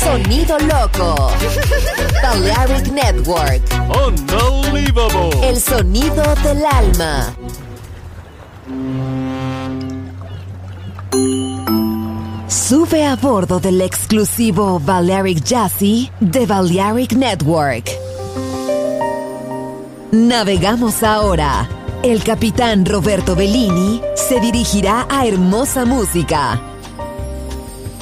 Sonido loco. Balearic Network. Unbelievable. El sonido del alma. Sube a bordo del exclusivo Balearic Jazzy de Balearic Network. Navegamos ahora. El capitán Roberto Bellini se dirigirá a hermosa música.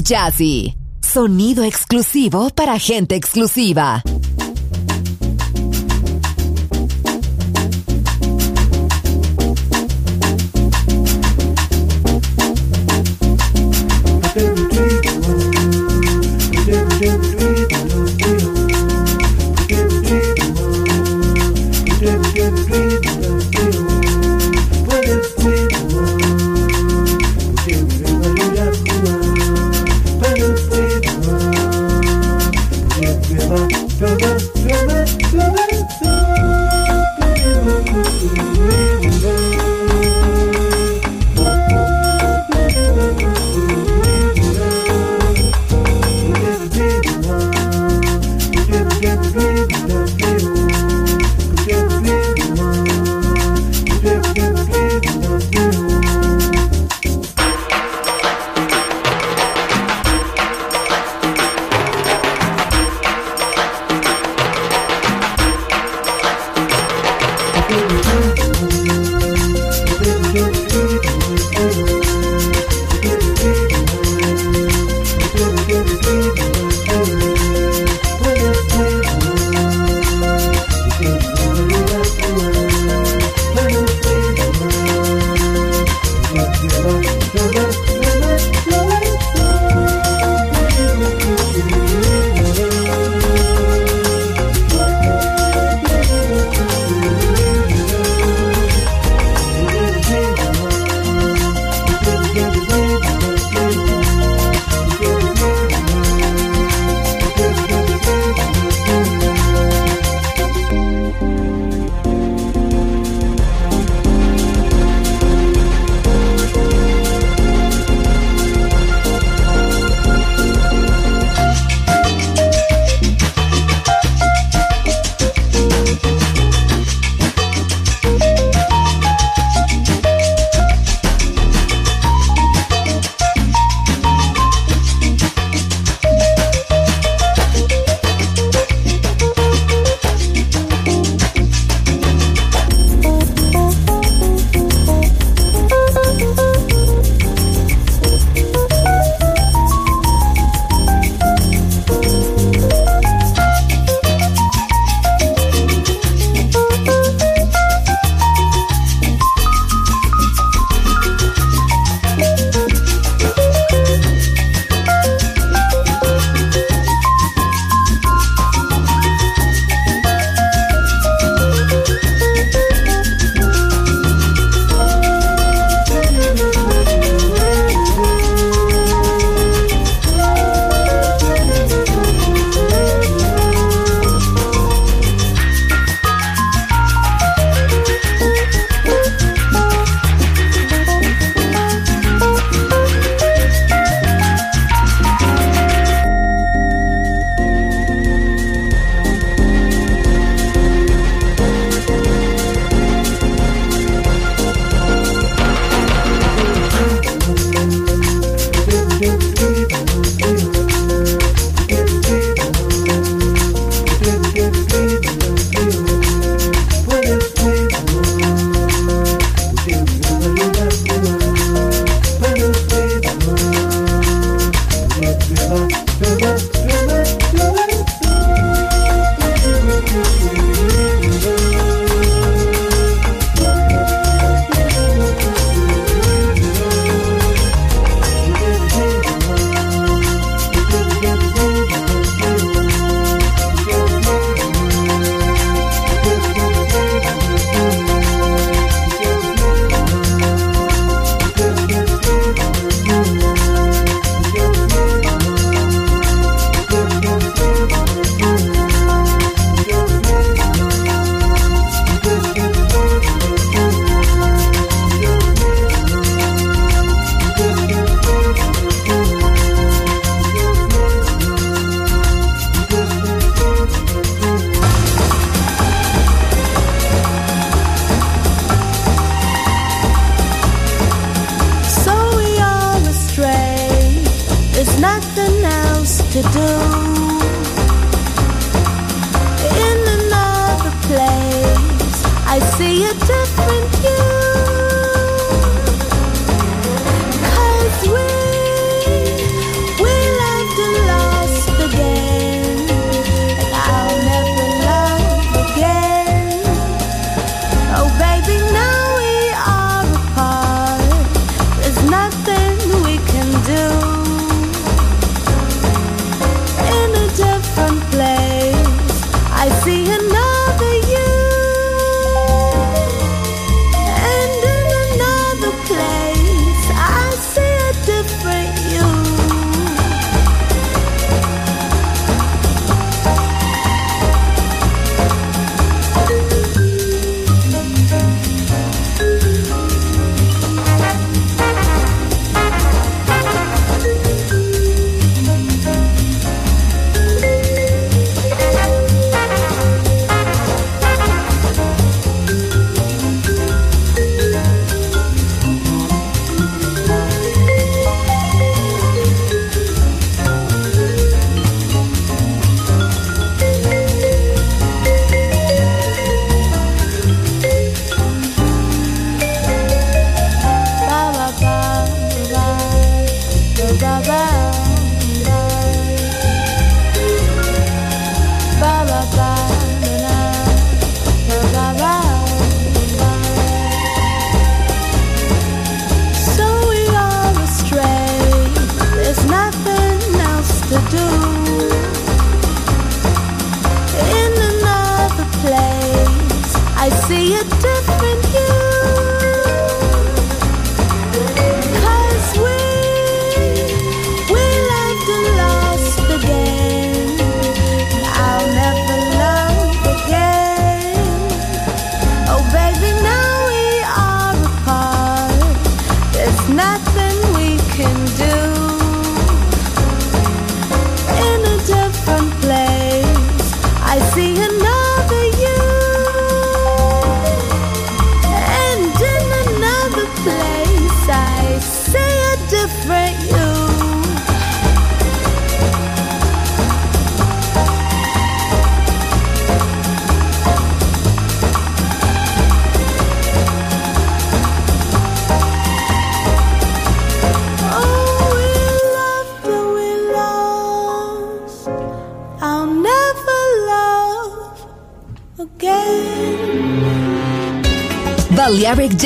Jazzy. Sonido exclusivo para gente exclusiva.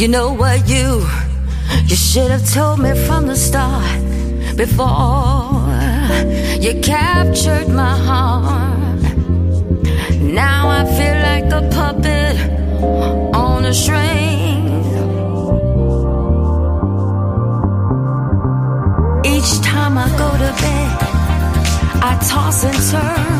You know what you you should have told me from the start before you captured my heart. Now I feel like a puppet on a string. Each time I go to bed, I toss and turn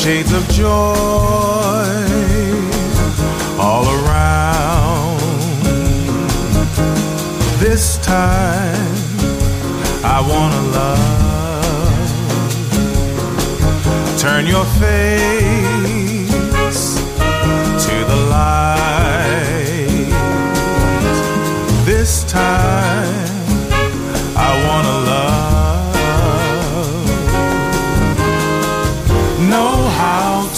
Shades of joy all around. This time I wanna love. Turn your face to the light. This time I wanna love.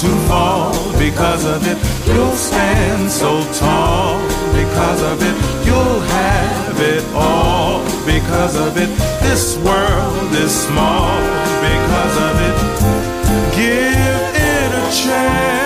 To fall because of it. You'll stand so tall because of it. You'll have it all because of it. This world is small because of it. Give it a chance.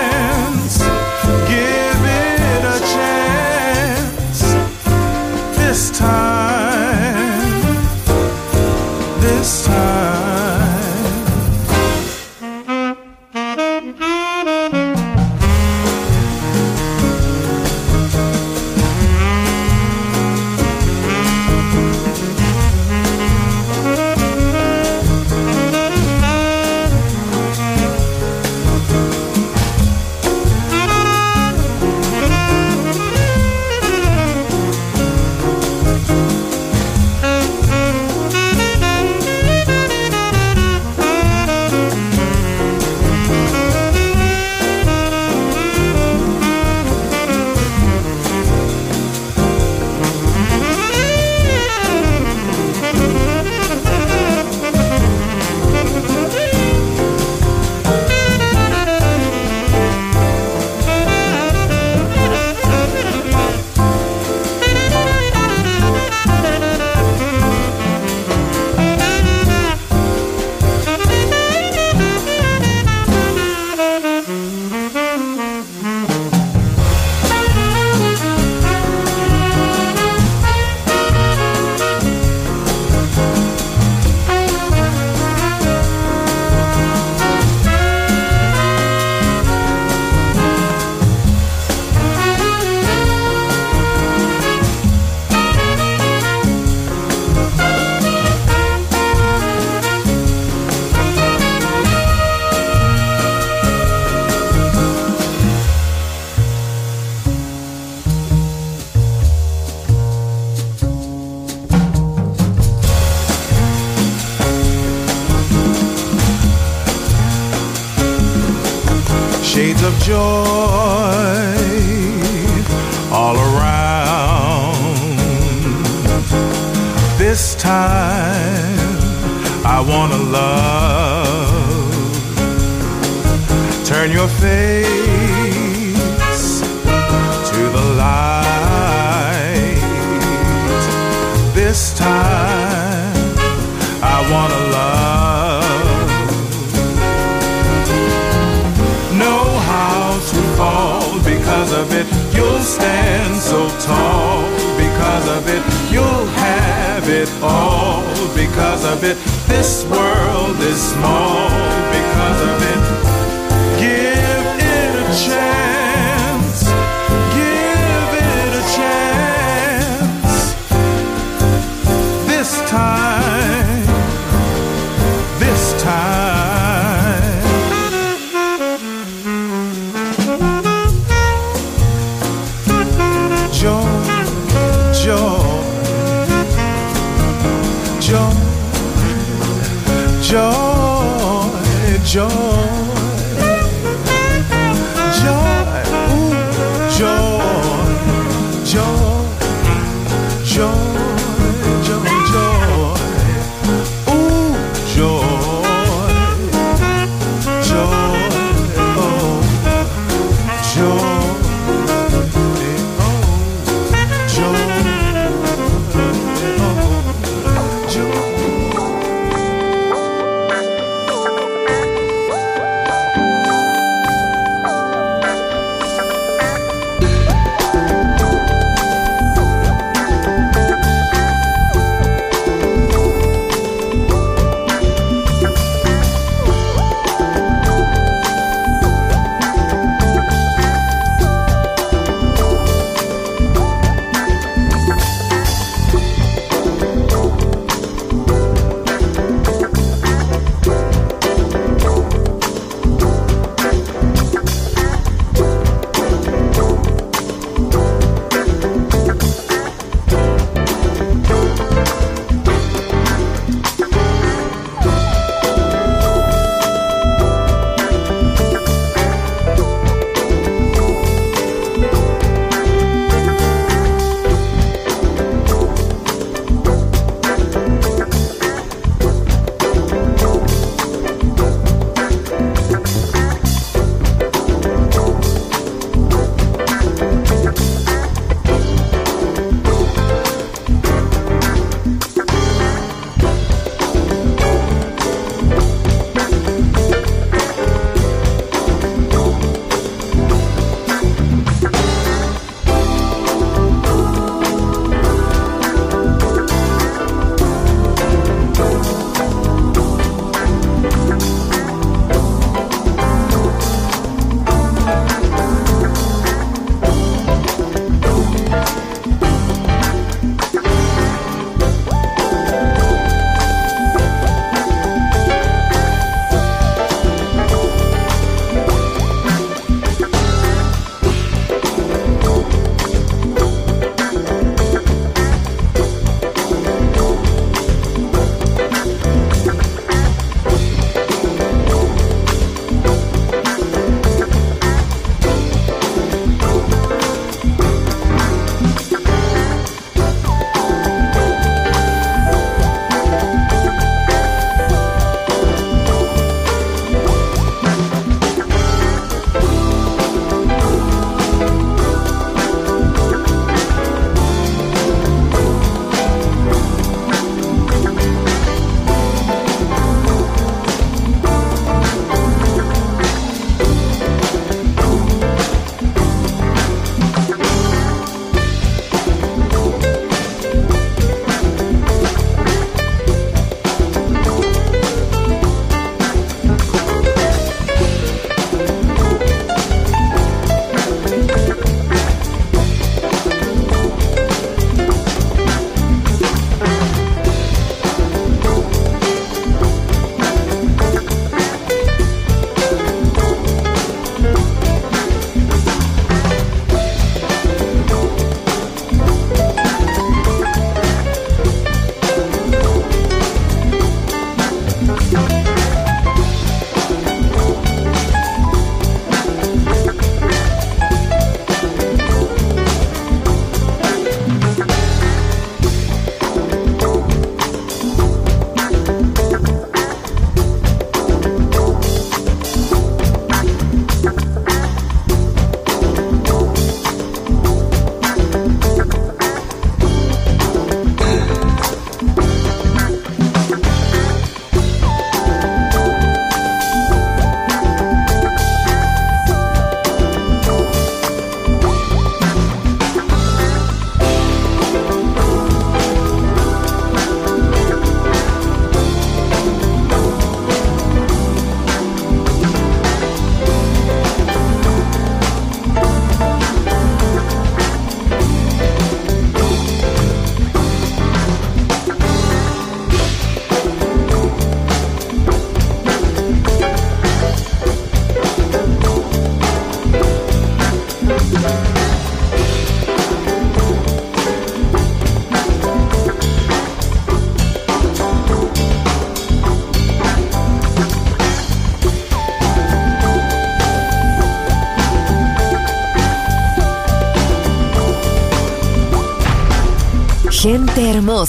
Stand so tall because of it. You'll have it all because of it. This world is small because of it.